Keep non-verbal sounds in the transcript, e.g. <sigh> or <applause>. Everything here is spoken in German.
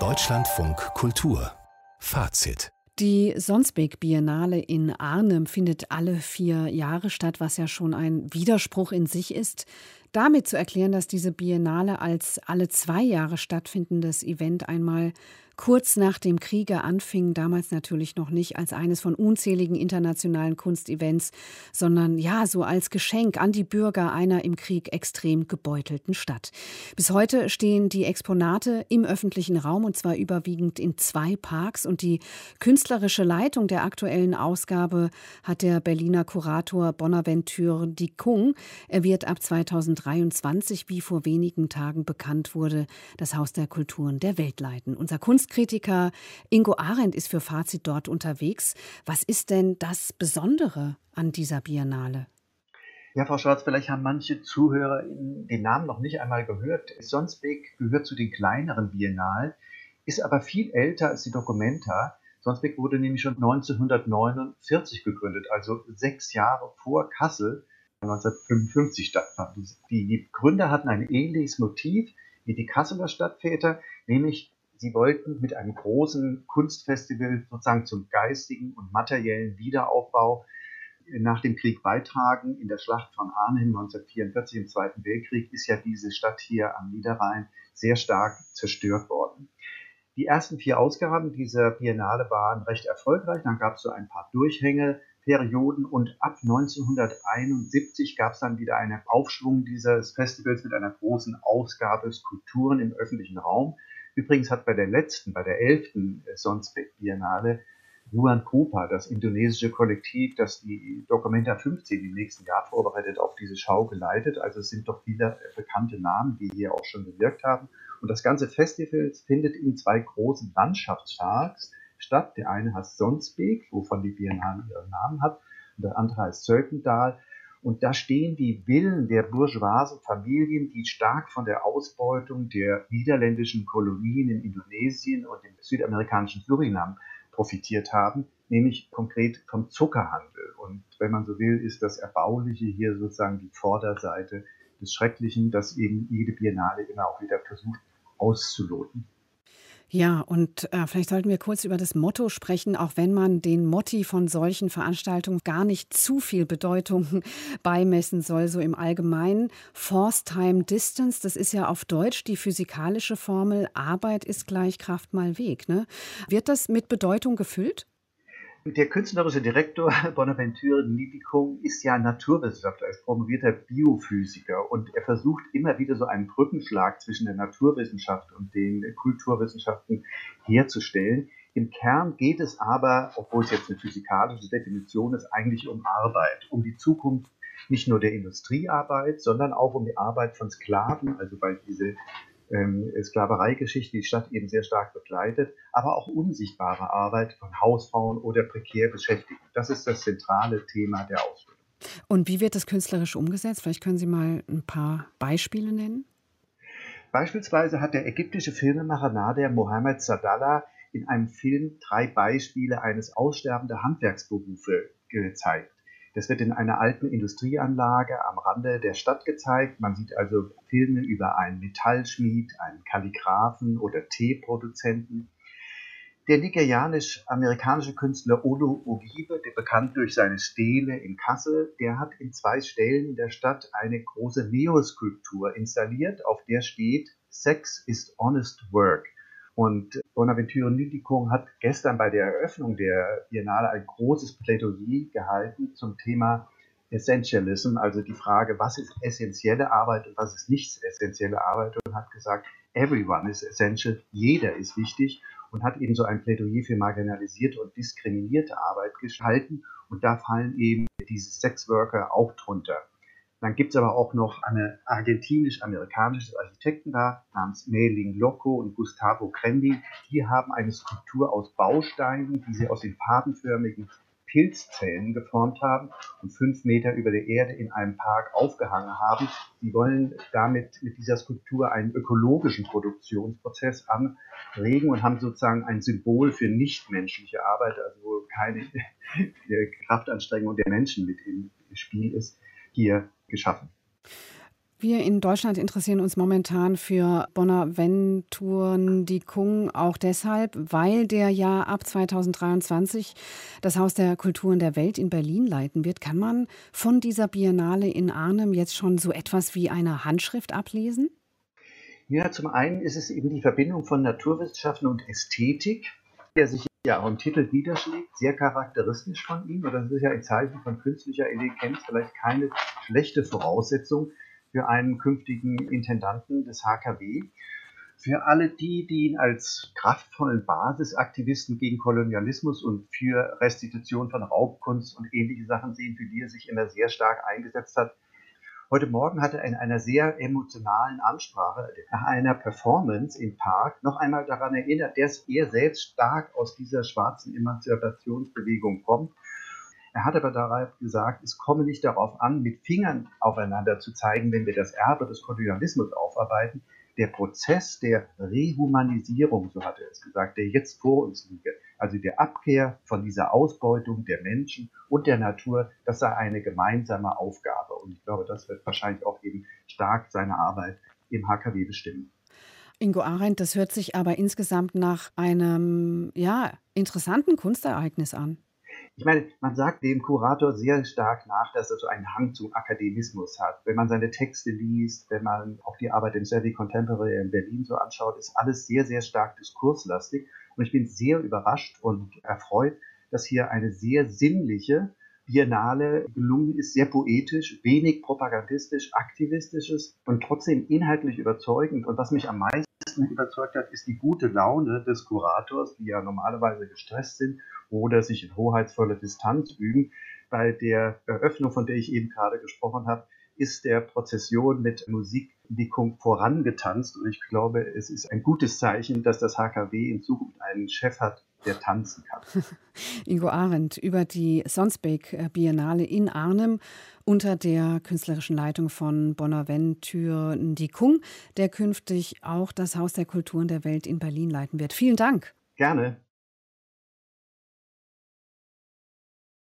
Deutschlandfunk Kultur Fazit die Sonsbeck Biennale in Arnhem findet alle vier Jahre statt, was ja schon ein Widerspruch in sich ist. Damit zu erklären, dass diese Biennale als alle zwei Jahre stattfindendes Event einmal kurz nach dem Kriege anfing, damals natürlich noch nicht als eines von unzähligen internationalen Kunstevents, sondern ja, so als Geschenk an die Bürger einer im Krieg extrem gebeutelten Stadt. Bis heute stehen die Exponate im öffentlichen Raum und zwar überwiegend in zwei Parks und die künstlerische Leitung der aktuellen Ausgabe hat der Berliner Kurator Bonaventure Dikung. Er wird ab 2023, wie vor wenigen Tagen bekannt wurde, das Haus der Kulturen der Welt leiten. Unser Kunst Kunstkritiker Ingo Arendt ist für Fazit dort unterwegs. Was ist denn das Besondere an dieser Biennale? Ja, Frau Schwarz, vielleicht haben manche Zuhörer den Namen noch nicht einmal gehört. Sonsbeck gehört zu den kleineren Biennalen, ist aber viel älter als die Documenta. Sonsbeck wurde nämlich schon 1949 gegründet, also sechs Jahre vor Kassel 1955 stattfand. Die Gründer hatten ein ähnliches Motiv wie die Kasseler Stadtväter, nämlich Sie wollten mit einem großen Kunstfestival sozusagen zum geistigen und materiellen Wiederaufbau nach dem Krieg beitragen. In der Schlacht von Arnhem 1944 im Zweiten Weltkrieg ist ja diese Stadt hier am Niederrhein sehr stark zerstört worden. Die ersten vier Ausgaben dieser Biennale waren recht erfolgreich. Dann gab es so ein paar Durchhängeperioden und ab 1971 gab es dann wieder einen Aufschwung dieses Festivals mit einer großen Ausgabe Skulpturen im öffentlichen Raum. Übrigens hat bei der letzten, bei der elften Sonsbeck Biennale, Juan Kopa, das indonesische Kollektiv, das die Documenta 15 im nächsten Jahr vorbereitet, auf diese Schau geleitet. Also es sind doch viele bekannte Namen, die hier auch schon gewirkt haben. Und das ganze Festival findet in zwei großen Landschaftsparks statt. Der eine heißt Sonsbeek, wovon die Biennale ihren Namen hat, und der andere heißt Zölkendal. Und da stehen die Villen der bourgeoisen Familien, die stark von der Ausbeutung der niederländischen Kolonien in Indonesien und im südamerikanischen Surinam profitiert haben, nämlich konkret vom Zuckerhandel. Und wenn man so will, ist das Erbauliche hier sozusagen die Vorderseite des Schrecklichen, das eben jede Biennale immer auch wieder versucht auszuloten. Ja, und äh, vielleicht sollten wir kurz über das Motto sprechen, auch wenn man den Motti von solchen Veranstaltungen gar nicht zu viel Bedeutung <laughs> beimessen soll, so im Allgemeinen. Force Time Distance, das ist ja auf Deutsch die physikalische Formel, Arbeit ist gleich Kraft mal Weg. Ne? Wird das mit Bedeutung gefüllt? Der künstlerische Direktor <laughs> Bonaventure Niedicum ist ja Naturwissenschaftler, ist promovierter Biophysiker und er versucht immer wieder so einen Brückenschlag zwischen der Naturwissenschaft und den Kulturwissenschaften herzustellen. Im Kern geht es aber, obwohl es jetzt eine physikalische Definition ist, eigentlich um Arbeit, um die Zukunft nicht nur der Industriearbeit, sondern auch um die Arbeit von Sklaven, also weil diese ähm, Sklavereigeschichte die Stadt eben sehr stark begleitet, aber auch unsichtbare Arbeit von Hausfrauen oder prekär Beschäftigten. Das ist das zentrale Thema der Ausstellung. Und wie wird das künstlerisch umgesetzt? Vielleicht können Sie mal ein paar Beispiele nennen. Beispielsweise hat der ägyptische Filmemacher Nader Mohammed Sadallah in einem Film drei Beispiele eines aussterbenden Handwerksberufe gezeigt. Das wird in einer alten Industrieanlage am Rande der Stadt gezeigt. Man sieht also Filme über einen Metallschmied, einen Kalligraphen oder Teeproduzenten. Der nigerianisch-amerikanische Künstler Olu Ogibe, bekannt durch seine Stele in Kassel, der hat in zwei Stellen der Stadt eine große Neoskulptur installiert, auf der steht Sex is honest work. Und Bonaventure Nidicum hat gestern bei der Eröffnung der Biennale ein großes Plädoyer gehalten zum Thema Essentialism, also die Frage, was ist essentielle Arbeit und was ist nicht essentielle Arbeit? Und hat gesagt, everyone is essential, jeder ist wichtig. Und hat eben so ein Plädoyer für marginalisierte und diskriminierte Arbeit geschalten und da fallen eben diese Sexworker auch drunter. Dann gibt es aber auch noch eine argentinisch-amerikanische Architekten da, namens Mailing Loco und Gustavo Crendi. Die haben eine Skulptur aus Bausteinen, die sie aus den fadenförmigen Pilzzellen geformt haben und fünf Meter über der Erde in einem Park aufgehangen haben. Sie wollen damit mit dieser Skulptur einen ökologischen Produktionsprozess anregen und haben sozusagen ein Symbol für nichtmenschliche Arbeit, also wo keine <laughs> Kraftanstrengung der Menschen mit im Spiel ist, hier geschaffen. Wir in Deutschland interessieren uns momentan für Bonaventuren die Kung auch deshalb, weil der ja ab 2023 das Haus der Kulturen der Welt in Berlin leiten wird. Kann man von dieser Biennale in Arnhem jetzt schon so etwas wie eine Handschrift ablesen? Ja, zum einen ist es eben die Verbindung von Naturwissenschaften und Ästhetik, der sich ja auch Titel niederschlägt, sehr charakteristisch von ihm. Und das ist ja ein Zeichen von künstlicher Intelligenz vielleicht keine schlechte Voraussetzung für einen künftigen Intendanten des HKW. Für alle die, die ihn als kraftvollen Basisaktivisten gegen Kolonialismus und für Restitution von Raubkunst und ähnliche Sachen sehen, für die er sich immer sehr stark eingesetzt hat, Heute Morgen hat er in einer sehr emotionalen Ansprache nach einer Performance im Park noch einmal daran erinnert, dass er selbst stark aus dieser schwarzen Emanzipationsbewegung kommt. Er hat aber darauf gesagt, es komme nicht darauf an, mit Fingern aufeinander zu zeigen, wenn wir das Erbe des Kolonialismus aufarbeiten. Der Prozess der Rehumanisierung, so hat er es gesagt, der jetzt vor uns liege, also der Abkehr von dieser Ausbeutung der Menschen und der Natur, das sei eine gemeinsame Aufgabe. Und ich glaube, das wird wahrscheinlich auch eben stark seine Arbeit im HKW bestimmen. Ingo Arendt, das hört sich aber insgesamt nach einem ja, interessanten Kunstereignis an. Ich meine, man sagt dem Kurator sehr stark nach, dass er so einen Hang zum Akademismus hat. Wenn man seine Texte liest, wenn man auch die Arbeit im Survey Contemporary in Berlin so anschaut, ist alles sehr, sehr stark diskurslastig. Und ich bin sehr überrascht und erfreut, dass hier eine sehr sinnliche Biennale gelungen ist, sehr poetisch, wenig propagandistisch, aktivistisches und trotzdem inhaltlich überzeugend. Und was mich am meisten überzeugt hat, ist die gute Laune des Kurators, die ja normalerweise gestresst sind oder sich in hoheitsvoller Distanz üben. Bei der Eröffnung, von der ich eben gerade gesprochen habe, ist der Prozession mit Musikdickung vorangetanzt. Und ich glaube, es ist ein gutes Zeichen, dass das HKW in Zukunft einen Chef hat, der tanzen kann. <laughs> Ingo Arendt über die Sonsbeck Biennale in Arnhem unter der künstlerischen Leitung von Bonaventure Ndikung, der künftig auch das Haus der Kulturen der Welt in Berlin leiten wird. Vielen Dank. Gerne.